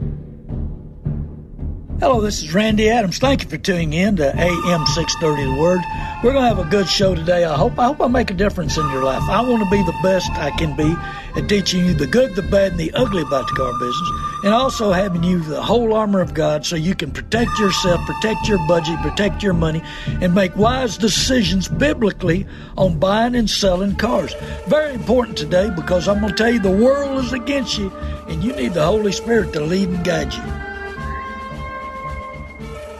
you. Hello, this is Randy Adams. Thank you for tuning in to AM 630 The Word. We're going to have a good show today. I hope I hope I make a difference in your life. I want to be the best I can be at teaching you the good, the bad, and the ugly about the car business, and also having you the whole armor of God so you can protect yourself, protect your budget, protect your money, and make wise decisions biblically on buying and selling cars. Very important today because I'm going to tell you the world is against you, and you need the Holy Spirit to lead and guide you.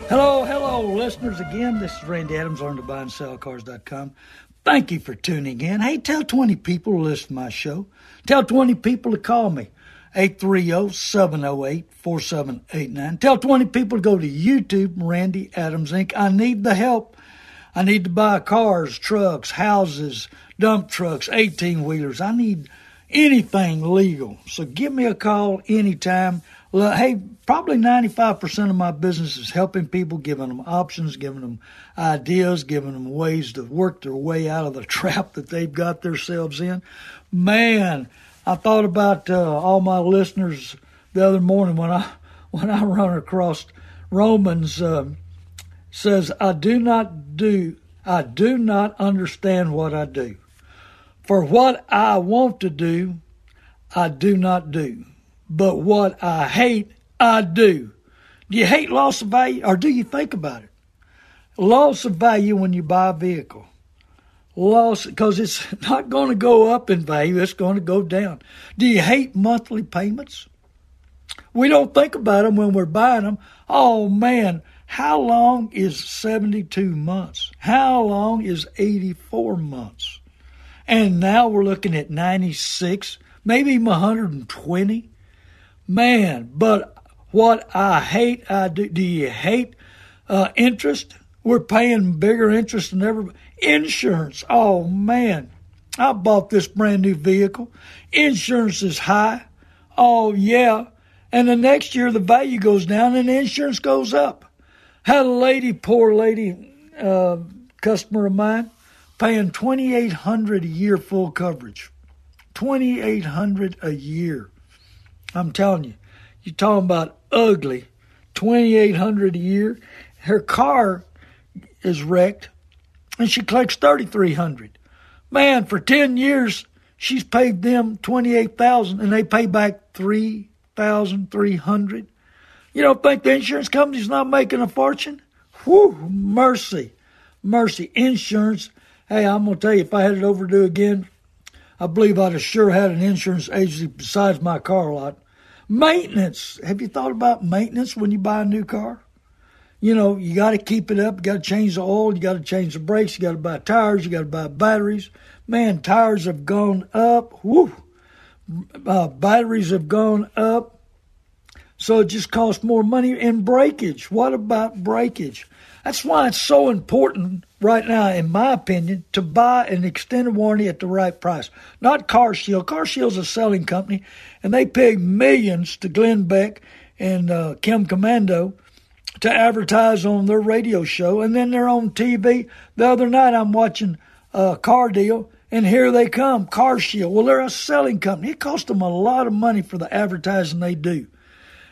Hello, hello, listeners. Again, this is Randy Adams on the buyandSellCars.com. Thank you for tuning in. Hey, tell 20 people to listen to my show. Tell 20 people to call me. 830-708-4789. Tell 20 people to go to YouTube, Randy Adams Inc. I need the help. I need to buy cars, trucks, houses, dump trucks, 18-wheelers. I need anything legal. So give me a call anytime. Well, hey, probably 95% of my business is helping people, giving them options, giving them ideas, giving them ways to work their way out of the trap that they've got themselves in. Man, I thought about uh, all my listeners the other morning when I when I run across Romans uh, says, "I do not do, I do not understand what I do, for what I want to do, I do not do." But what I hate, I do. Do you hate loss of value or do you think about it? Loss of value when you buy a vehicle. Loss because it's not going to go up in value, it's going to go down. Do you hate monthly payments? We don't think about them when we're buying them. Oh man, how long is 72 months? How long is 84 months? And now we're looking at 96, maybe even 120. Man, but what I hate, I do. Do you hate uh, interest? We're paying bigger interest than ever. Insurance. Oh man, I bought this brand new vehicle. Insurance is high. Oh yeah. And the next year the value goes down and the insurance goes up. Had a lady, poor lady, uh, customer of mine, paying twenty eight hundred a year full coverage. Twenty eight hundred a year. I'm telling you, you're talking about ugly. 2800 a year. Her car is wrecked and she collects 3300 Man, for 10 years, she's paid them 28000 and they pay back 3300 You don't think the insurance company's not making a fortune? Whew, mercy. Mercy. Insurance. Hey, I'm going to tell you, if I had it over to again, I believe I'd have sure had an insurance agency besides my car lot. Maintenance. Have you thought about maintenance when you buy a new car? You know, you got to keep it up. You got to change the oil. You got to change the brakes. You got to buy tires. You got to buy batteries. Man, tires have gone up. Woo. Uh, batteries have gone up. So it just costs more money. And breakage. What about breakage? That's why it's so important right now, in my opinion, to buy an extended warranty at the right price. Not Car Shield. Car Shield's a selling company, and they pay millions to Glenn Beck and uh, Kim Komando to advertise on their radio show, and then they're on TV. The other night, I'm watching a car deal, and here they come, Car Shield. Well, they're a selling company. It costs them a lot of money for the advertising they do.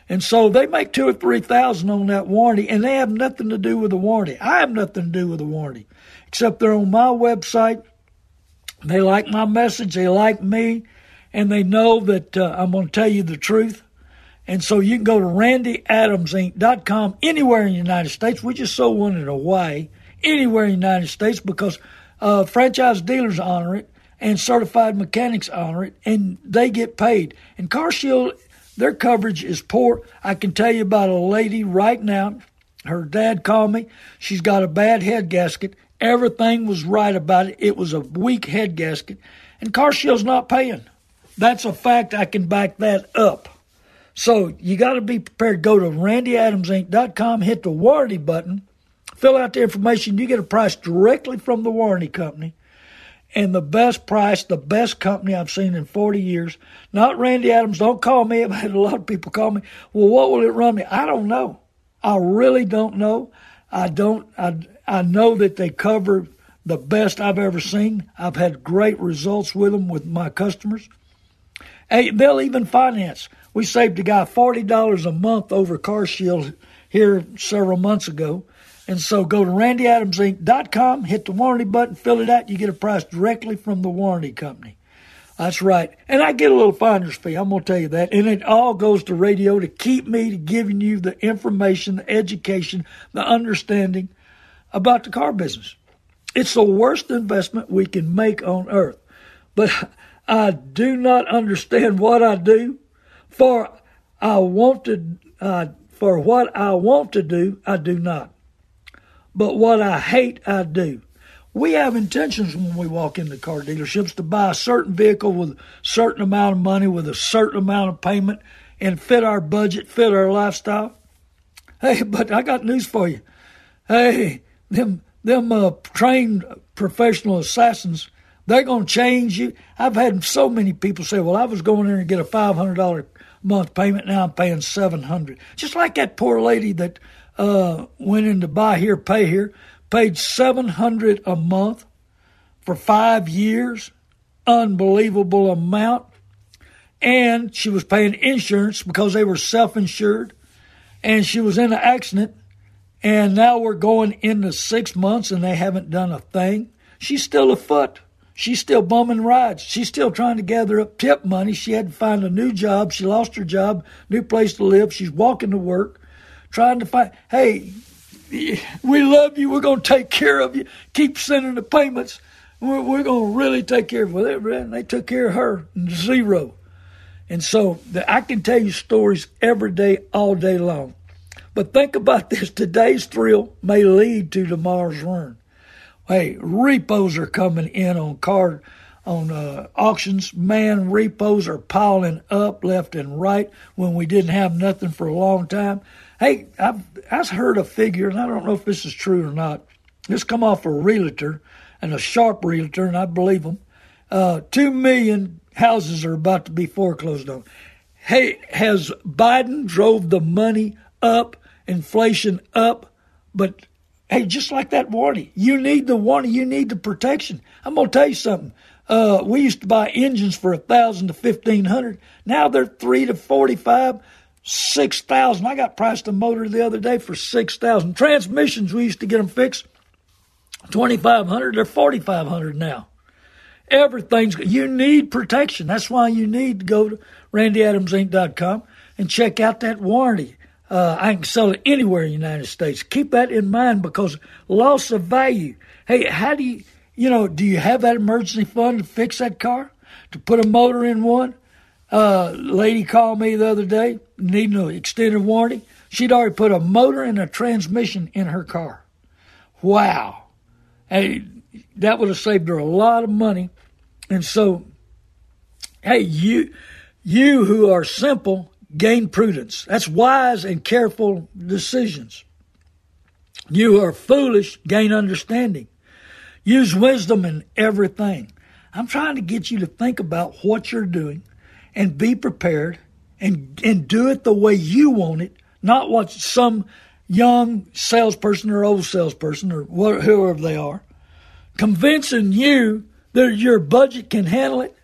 And so they make two or three thousand on that warranty, and they have nothing to do with the warranty. I have nothing to do with the warranty, except they're on my website. They like my message, they like me, and they know that uh, I'm going to tell you the truth. And so you can go to randyadamsinc.com anywhere in the United States. We just sold one in Hawaii, anywhere in the United States, because uh, franchise dealers honor it and certified mechanics honor it, and they get paid. And CarShield their coverage is poor. I can tell you about a lady right now. Her dad called me. She's got a bad head gasket. Everything was right about it. It was a weak head gasket. And car CarShield's not paying. That's a fact. I can back that up. So you got to be prepared. Go to randyadamsinc.com, hit the warranty button, fill out the information. You get a price directly from the warranty company and the best price, the best company I've seen in 40 years. Not Randy Adams. Don't call me. I've had a lot of people call me. Well, what will it run me? I don't know. I really don't know. I don't. I I know that they cover the best I've ever seen. I've had great results with them with my customers. Hey, they'll even finance. We saved a guy forty dollars a month over Car Shield here several months ago. And so go to randyadamsinc.com, hit the warranty button, fill it out, you get a price directly from the warranty company. That's right. And I get a little finder's fee. I'm going to tell you that. And it all goes to radio to keep me to giving you the information, the education, the understanding about the car business. It's the worst investment we can make on earth. But I do not understand what I do. For I want to, uh, for what I want to do, I do not. But what I hate, I do. We have intentions when we walk into car dealerships to buy a certain vehicle with a certain amount of money, with a certain amount of payment, and fit our budget, fit our lifestyle. Hey, but I got news for you. Hey, them them uh, trained professional assassins, they're going to change you. I've had so many people say, "Well, I was going there and get a five hundred dollar month payment. Now I'm paying seven hundred. Just like that poor lady that uh, went in to buy here, pay here paid 700 a month for five years. Unbelievable amount. And she was paying insurance because they were self-insured. And she was in an accident. And now we're going into six months and they haven't done a thing. She's still afoot. She's still bumming rides. She's still trying to gather up tip money. She had to find a new job. She lost her job new place to live. She's walking to work trying to find hey we love you. We're going to take care of you. Keep sending the payments. We're, we're going to really take care of you. They took care of her, zero. And so the, I can tell you stories every day, all day long. But think about this today's thrill may lead to tomorrow's ruin. Hey, repos are coming in on car on uh, auctions. Man, repos are piling up left and right when we didn't have nothing for a long time. Hey, I've, I've heard a figure, and I don't know if this is true or not. This come off a realtor and a sharp realtor, and I believe them. Uh, Two million houses are about to be foreclosed on. Hey, has Biden drove the money up, inflation up, but hey, just like that warning, you need the warning, you need the protection. I'm gonna tell you something. Uh, we used to buy engines for a thousand to fifteen hundred. Now they're three to forty-five six thousand. I got priced a motor the other day for six thousand. Transmissions we used to get them fixed twenty five hundred. They're forty five hundred now. Everything's you need protection. That's why you need to go to randyadamsinc.com and check out that warranty. Uh, I can sell it anywhere in the United States. Keep that in mind because loss of value. Hey, how do you, you know, do you have that emergency fund to fix that car? To put a motor in one? Uh, lady called me the other day needing an extended warranty. She'd already put a motor and a transmission in her car. Wow. Hey, that would have saved her a lot of money. And so, hey, you, you who are simple, gain prudence. That's wise and careful decisions. You who are foolish, gain understanding. Use wisdom in everything. I'm trying to get you to think about what you're doing and be prepared and and do it the way you want it, not what some young salesperson or old salesperson or whoever they are, convincing you that your budget can handle it.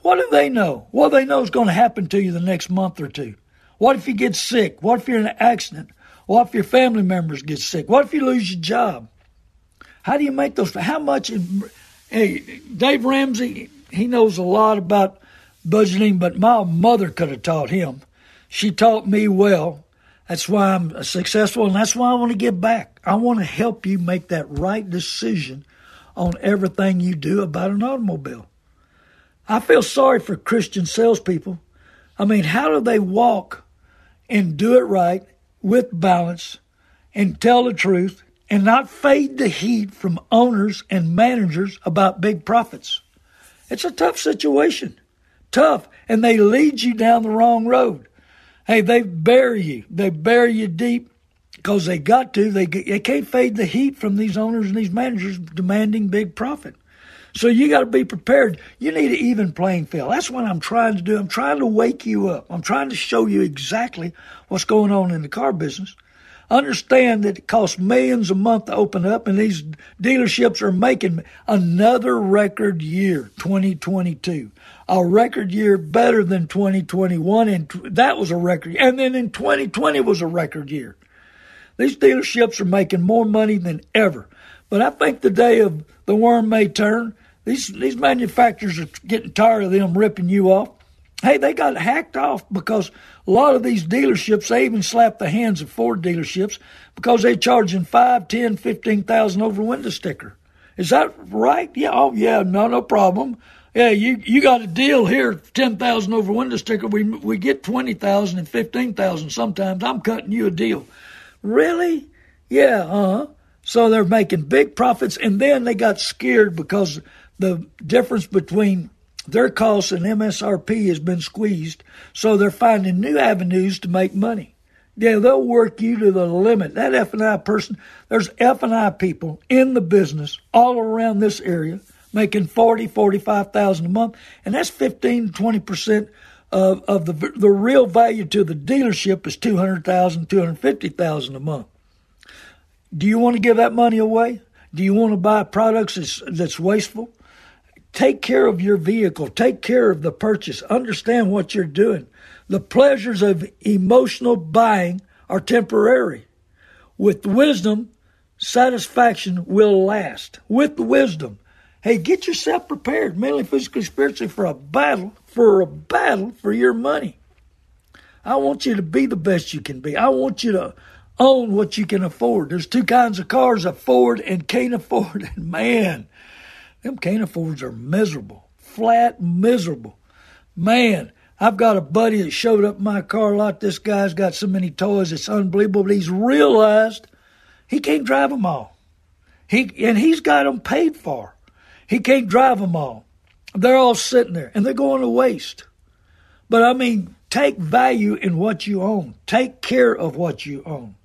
What do they know? What they know is going to happen to you the next month or two? What if you get sick? What if you're in an accident? What if your family members get sick? What if you lose your job? How do you make those? How much? Hey, Dave Ramsey, he knows a lot about budgeting, but my mother could have taught him. She taught me well. That's why I'm successful, and that's why I want to give back. I want to help you make that right decision on everything you do about an automobile. I feel sorry for Christian salespeople. I mean, how do they walk and do it right with balance and tell the truth and not fade the heat from owners and managers about big profits? It's a tough situation tough and they lead you down the wrong road. Hey, they bury you. They bury you deep because they got to. They, they can't fade the heat from these owners and these managers demanding big profit. So you got to be prepared. You need an even playing field. That's what I'm trying to do. I'm trying to wake you up. I'm trying to show you exactly what's going on in the car business. Understand that it costs millions a month to open up, and these dealerships are making another record year, 2022. A record year better than 2021, and that was a record. And then in 2020 was a record year. These dealerships are making more money than ever. But I think the day of the worm may turn. These these manufacturers are getting tired of them ripping you off. Hey, they got hacked off because a lot of these dealerships, they even slapped the hands of Ford dealerships because they're charging five, ten, fifteen thousand over window sticker. Is that right? Yeah. Oh, yeah. No, no problem. Yeah, you you got a deal here, ten thousand over window sticker. We we get twenty thousand and fifteen thousand sometimes. I'm cutting you a deal. Really? Yeah. Uh huh. So they're making big profits, and then they got scared because the difference between their costs and MSRP has been squeezed, so they're finding new avenues to make money. Yeah, they'll work you to the limit. That F and I person, there's F and I people in the business all around this area making forty, forty-five thousand a month, and that's fifteen to twenty percent of of the the real value to the dealership is two hundred thousand, two hundred fifty thousand a month. Do you want to give that money away? Do you want to buy products that's, that's wasteful? Take care of your vehicle. Take care of the purchase. Understand what you're doing. The pleasures of emotional buying are temporary. With wisdom, satisfaction will last. With wisdom. Hey, get yourself prepared mentally, physically, spiritually for a battle, for a battle for your money. I want you to be the best you can be. I want you to own what you can afford. There's two kinds of cars, afford and can't afford. And man, them can't are miserable, flat miserable. Man, I've got a buddy that showed up my car lot. This guy's got so many toys, it's unbelievable. But he's realized he can't drive them all. He and he's got them paid for. He can't drive them all. They're all sitting there and they're going to waste. But I mean, take value in what you own. Take care of what you own.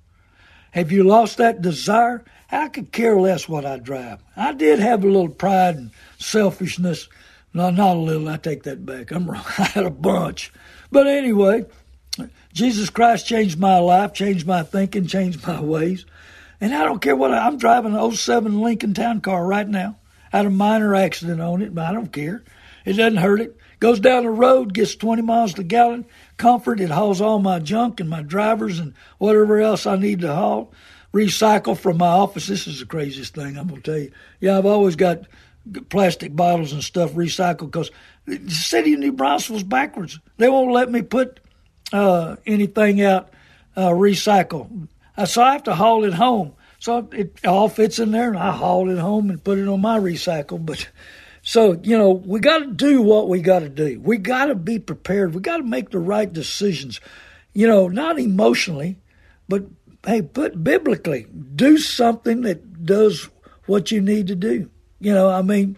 Have you lost that desire? I could care less what I drive. I did have a little pride and selfishness. No, not a little. I take that back. I'm wrong. I had a bunch. But anyway, Jesus Christ changed my life, changed my thinking, changed my ways. And I don't care what I, I'm driving an 07 Lincoln Town car right now. Had a minor accident on it, but I don't care. It doesn't hurt it. Goes down the road, gets 20 miles to gallon, comfort. It hauls all my junk and my drivers and whatever else I need to haul. Recycle from my office. This is the craziest thing I'm going to tell you. Yeah, I've always got plastic bottles and stuff recycled because the city of New Braunfels backwards. They won't let me put uh, anything out uh, recycle. Uh, so I have to haul it home. So it all fits in there, and I haul it home and put it on my recycle. But so, you know, we got to do what we got to do. We got to be prepared. We got to make the right decisions, you know, not emotionally, but hey, put biblically, do something that does what you need to do. You know, I mean,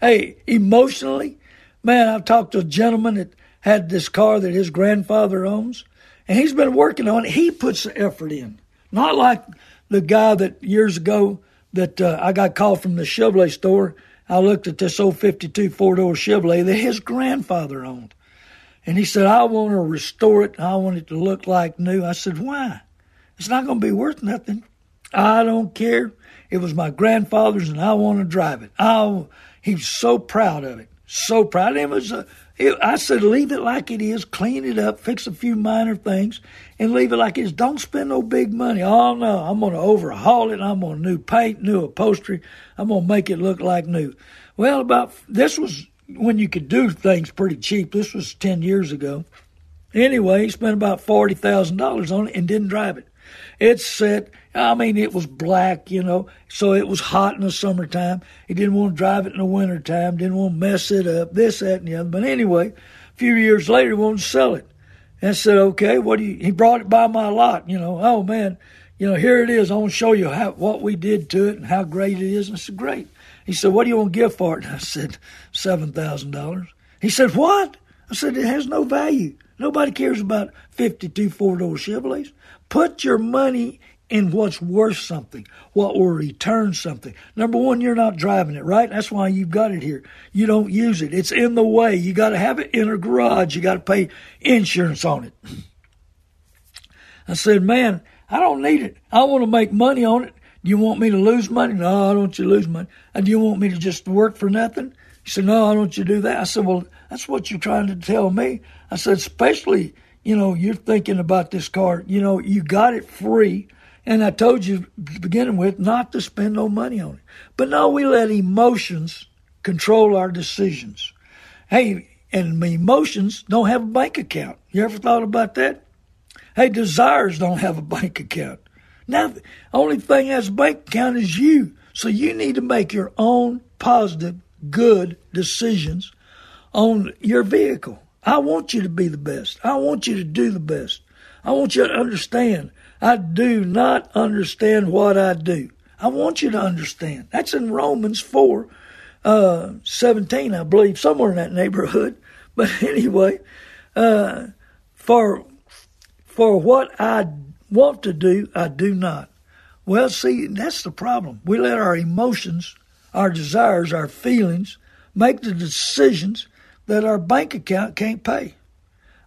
hey, emotionally, man, I've talked to a gentleman that had this car that his grandfather owns, and he's been working on it. He puts the effort in, not like the guy that years ago that uh, I got called from the Chevrolet store I looked at this old 52 four door Chevrolet that his grandfather owned. And he said, I want to restore it. I want it to look like new. I said, why? It's not going to be worth nothing. I don't care. It was my grandfather's and I want to drive it. I, he's so proud of it. So proud. It was uh, a, I said, leave it like it is, clean it up, fix a few minor things, and leave it like it is. Don't spend no big money. Oh, no, I'm going to overhaul it. I'm going to new paint, new upholstery. I'm going to make it look like new. Well, about this was when you could do things pretty cheap. This was 10 years ago. Anyway, he spent about $40,000 on it and didn't drive it. It's set. I mean, it was black, you know, so it was hot in the summertime. He didn't want to drive it in the wintertime, didn't want to mess it up, this, that, and the other. But anyway, a few years later, he wanted to sell it. And I said, okay, what do you, he brought it by my lot, you know, oh man, you know, here it is. I want to show you how, what we did to it and how great it is. And I said, great. He said, what do you want to give for it? And I said, $7,000. He said, what? I said, it has no value. Nobody cares about 52 four door Chevrolets. Put your money in what's worth something, what will return something. Number one, you're not driving it, right? That's why you've got it here. You don't use it. It's in the way. You got to have it in a garage. You got to pay insurance on it. I said, man, I don't need it. I want to make money on it. Do you want me to lose money? No, I don't want you to lose money. Do you want me to just work for nothing? Said, no, I don't you do that. I said, well, that's what you're trying to tell me. I said, especially, you know, you're thinking about this car. You know, you got it free. And I told you beginning with not to spend no money on it. But no, we let emotions control our decisions. Hey, and emotions don't have a bank account. You ever thought about that? Hey, desires don't have a bank account. Now, the only thing that has a bank account is you. So you need to make your own positive, good decisions on your vehicle. I want you to be the best. I want you to do the best. I want you to understand. I do not understand what I do. I want you to understand. That's in Romans 4 uh, 17, I believe, somewhere in that neighborhood. But anyway, uh, for for what I want to do, I do not. Well, see, that's the problem. We let our emotions, our desires, our feelings make the decisions that our bank account can't pay.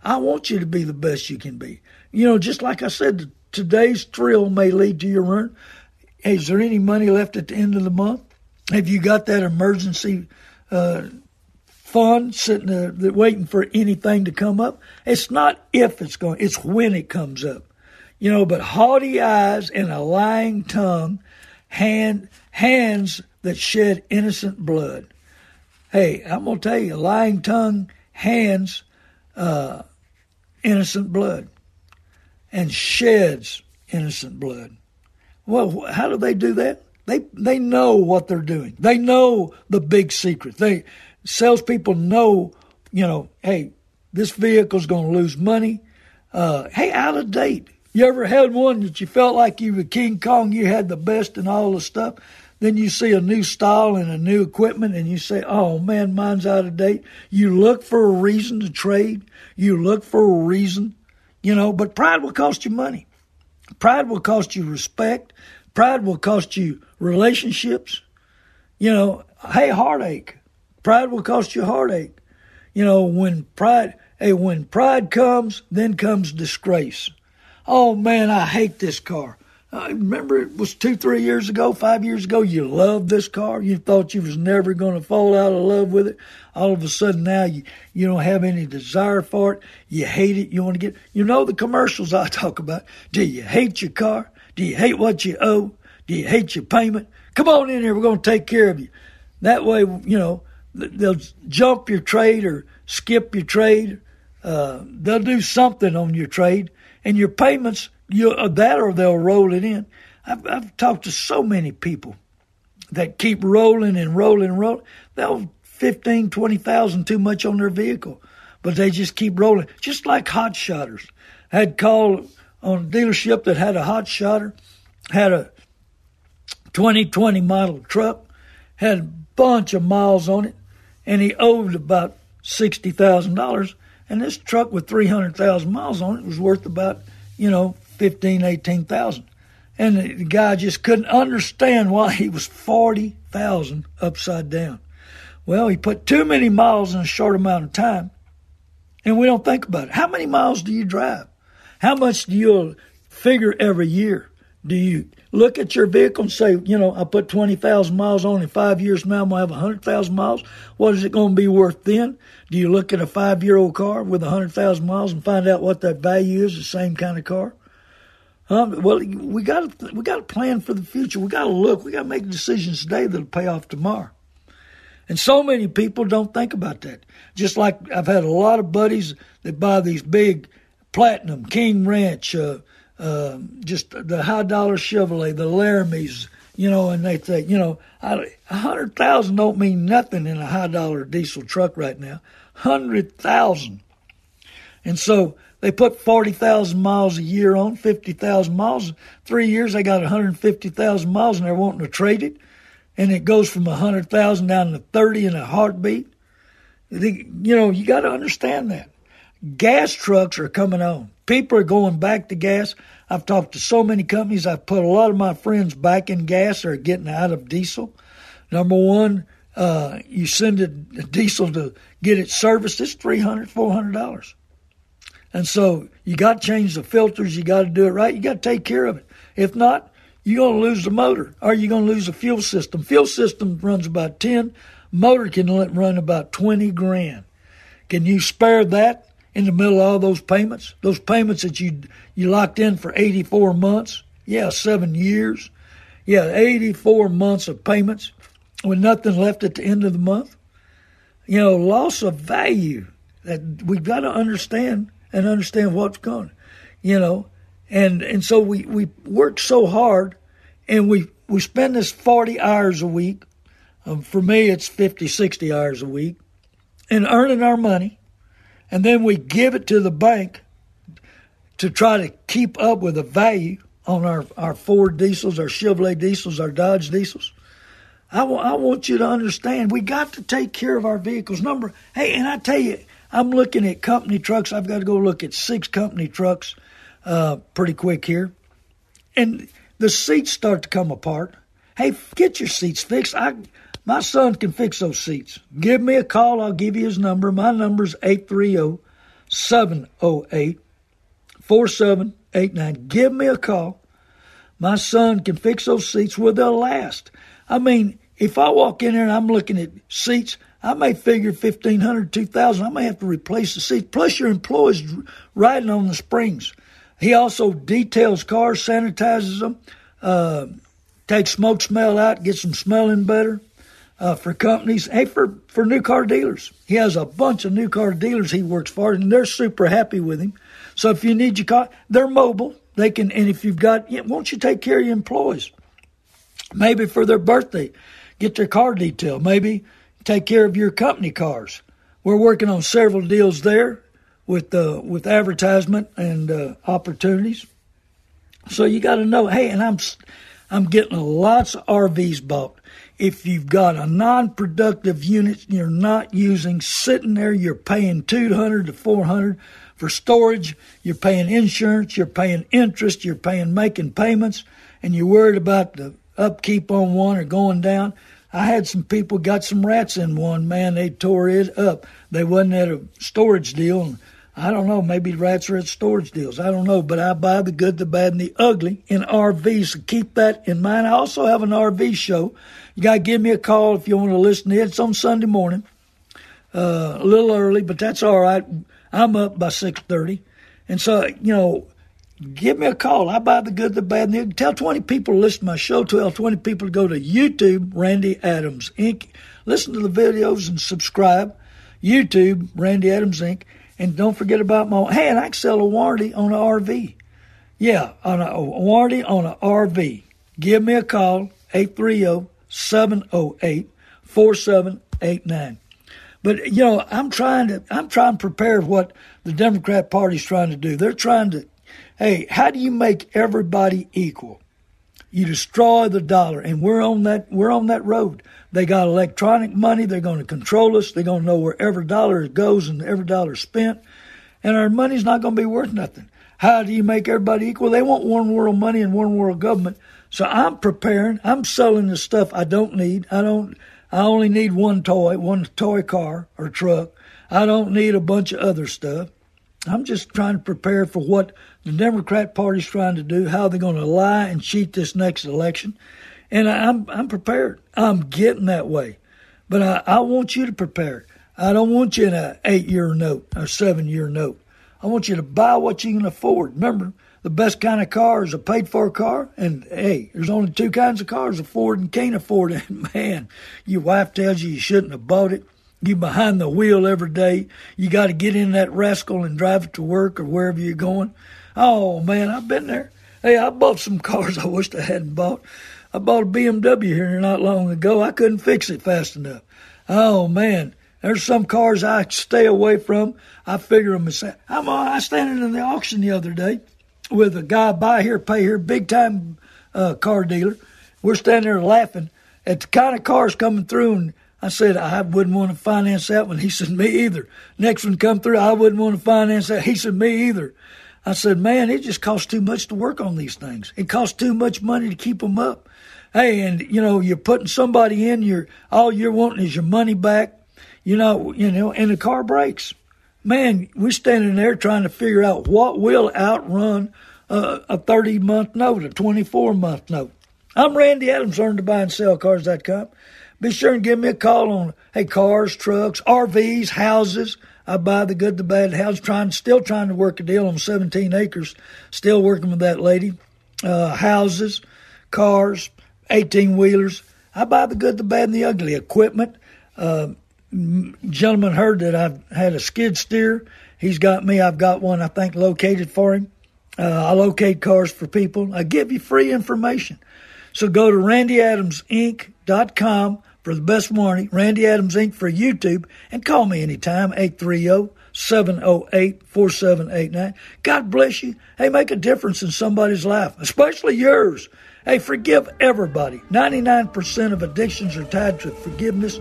I want you to be the best you can be. You know, just like I said, today's thrill may lead to your ruin. Is there any money left at the end of the month? Have you got that emergency uh, fund sitting there waiting for anything to come up? It's not if it's going, it's when it comes up. You know, but haughty eyes and a lying tongue, hand hands that shed innocent blood. Hey, I'm gonna tell you, lying tongue, hands, uh, innocent blood, and sheds innocent blood. Well, how do they do that? They they know what they're doing. They know the big secret. They salespeople know, you know, hey, this vehicle's going to lose money. Uh, hey, out of date. You ever had one that you felt like you were King Kong, you had the best and all the stuff? Then you see a new style and a new equipment and you say, oh man, mine's out of date. You look for a reason to trade. You look for a reason, you know, but pride will cost you money. Pride will cost you respect. Pride will cost you relationships. You know, hey, heartache. Pride will cost you heartache. You know, when pride, hey, when pride comes, then comes disgrace. Oh man, I hate this car. I remember it was two, three years ago, five years ago. You loved this car. You thought you was never going to fall out of love with it. All of a sudden now you you don't have any desire for it. You hate it. You want to get. You know the commercials I talk about. Do you hate your car? Do you hate what you owe? Do you hate your payment? Come on in here. We're going to take care of you. That way, you know they'll jump your trade or skip your trade. Uh, they'll do something on your trade and your payments, you uh, that or they'll roll it in. I've, I've talked to so many people that keep rolling and rolling and rolling. They'll fifteen, twenty thousand too much on their vehicle, but they just keep rolling, just like hot shotters. I had called on a dealership that had a hot shotter, had a 2020 model truck, had a bunch of miles on it, and he owed about sixty thousand dollars and this truck with 300,000 miles on it was worth about, you know, 15, 18,000. And the guy just couldn't understand why he was 40,000 upside down. Well, he put too many miles in a short amount of time, and we don't think about it. How many miles do you drive? How much do you figure every year? Do you look at your vehicle and say, you know, I put 20,000 miles on in five years now, I'm going to have 100,000 miles? What is it going to be worth then? Do you look at a five year old car with 100,000 miles and find out what that value is, the same kind of car? Um, well, we got to we got to plan for the future. We got to look. We got to make decisions today that'll pay off tomorrow. And so many people don't think about that. Just like I've had a lot of buddies that buy these big platinum King Ranch, uh, uh, just the high dollar Chevrolet, the Laramies, you know, and they think, you know, a hundred thousand don't mean nothing in a high dollar diesel truck right now hundred thousand. And so they put forty thousand miles a year on, fifty thousand miles. Three years they got one hundred fifty thousand miles, and they're wanting to trade it, and it goes from a hundred thousand down to thirty in a heartbeat. You know, you got to understand that. Gas trucks are coming on. People are going back to gas. I've talked to so many companies. I've put a lot of my friends back in gas or getting out of diesel. Number one, uh, you send a diesel to get it serviced, it's $300, $400. And so you got to change the filters. You got to do it right. You got to take care of it. If not, you're going to lose the motor or you're going to lose the fuel system. Fuel system runs about 10. Motor can run about 20 grand. Can you spare that in the middle of all those payments? Those payments that you, you locked in for 84 months? Yeah, seven years. Yeah, 84 months of payments with nothing left at the end of the month. You know, loss of value that we've got to understand and understand what's going, you know, and and so we we work so hard, and we we spend this forty hours a week. Um, for me, it's 50, 60 hours a week, and earning our money, and then we give it to the bank to try to keep up with the value on our, our Ford diesels, our Chevrolet diesels, our Dodge diesels. I, w- I want you to understand we got to take care of our vehicles. Number, hey, and I tell you, I'm looking at company trucks. I've got to go look at six company trucks uh, pretty quick here. And the seats start to come apart. Hey, get your seats fixed. I, my son can fix those seats. Give me a call. I'll give you his number. My number's 830 708 4789. Give me a call. My son can fix those seats where they'll last. I mean, if I walk in there and I'm looking at seats, I may figure 1500 2000 I may have to replace the seats. Plus, your employees riding on the springs. He also details cars, sanitizes them, uh, takes smoke smell out, gets them smelling better. Uh, for companies, hey, for, for new car dealers. He has a bunch of new car dealers he works for, and they're super happy with him. So if you need your car, they're mobile. They can, and if you've got, yeah, won't you take care of your employees? Maybe for their birthday, get their car detailed. Maybe take care of your company cars. We're working on several deals there with uh, with advertisement and uh, opportunities. So you got to know, hey, and I'm I'm getting lots of RVs bought. If you've got a non-productive unit you're not using sitting there, you're paying 200 to 400 for storage. You're paying insurance. You're paying interest. You're paying making payments, and you're worried about the upkeep on one or going down. I had some people got some rats in one. Man, they tore it up. They wasn't at a storage deal. I don't know. Maybe rats are at storage deals. I don't know. But I buy the good, the bad, and the ugly in RVs. So keep that in mind. I also have an RV show. You got to give me a call if you want to listen to it. It's on Sunday morning, uh, a little early, but that's all right. I'm up by six thirty, and so you know give me a call. I buy the good, the bad, and the. Tell 20 people to listen to my show. Tell 20 people to go to YouTube, Randy Adams Inc. Listen to the videos and subscribe. YouTube, Randy Adams Inc. And don't forget about my, hey, and I can sell a warranty on an RV. Yeah, on a, a warranty on an RV. Give me a call, 830 708 4789. But you know, I'm trying to I'm trying to prepare what the Democrat Party's trying to do. They're trying to Hey, how do you make everybody equal? You destroy the dollar, and we're on that we're on that road. They got electronic money. They're going to control us. They're going to know where every dollar goes and every dollar spent, and our money's not going to be worth nothing. How do you make everybody equal? They want one world money and one world government. So I'm preparing. I'm selling the stuff I don't need. I don't. I only need one toy, one toy car or truck. I don't need a bunch of other stuff. I'm just trying to prepare for what the Democrat Party's trying to do, how they're going to lie and cheat this next election. And I'm I'm prepared. I'm getting that way. But I, I want you to prepare. I don't want you in an eight year note or seven year note. I want you to buy what you can afford. Remember, the best kind of car is a paid for car. And hey, there's only two kinds of cars afford and can't afford it. Man, your wife tells you you shouldn't have bought it. You behind the wheel every day. You got to get in that rascal and drive it to work or wherever you're going. Oh man, I've been there. Hey, I bought some cars I wished I hadn't bought. I bought a BMW here not long ago. I couldn't fix it fast enough. Oh man, there's some cars I stay away from. I figure them as I'm I standing in the auction the other day with a guy buy here, pay here, big time uh, car dealer. We're standing there laughing at the kind of cars coming through, and I said, I wouldn't want to finance that one. He said, me either. Next one come through, I wouldn't want to finance that. He said, me either. I said, man, it just costs too much to work on these things. It costs too much money to keep them up. Hey, and you know, you're putting somebody in, your all you're wanting is your money back. You know, you know, and the car breaks. Man, we're standing there trying to figure out what will outrun a 30 month note, a 24 month note. I'm Randy Adams, learn to buy and sell cars.com. Be sure and give me a call on, hey, cars, trucks, RVs, houses. I buy the good, the bad house. Trying, still trying to work a deal on 17 acres. Still working with that lady. Uh, houses, cars, 18 wheelers. I buy the good, the bad, and the ugly. Equipment. Uh, gentleman heard that I've had a skid steer. He's got me. I've got one, I think, located for him. Uh, I locate cars for people. I give you free information. So go to randyadamsinc.com for the best warranty, Randy Adams Inc. for YouTube, and call me anytime, 830-708-4789. God bless you. Hey, make a difference in somebody's life, especially yours. Hey, forgive everybody. 99% of addictions are tied to forgiveness,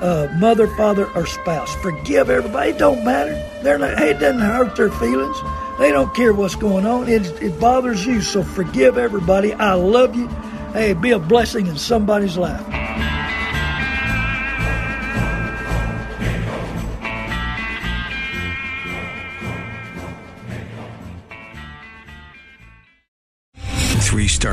uh, mother, father, or spouse. Forgive everybody. It don't matter. They're not, hey, it doesn't hurt their feelings. They don't care what's going on. It, it bothers you. So forgive everybody. I love you. Hey, be a blessing in somebody's life.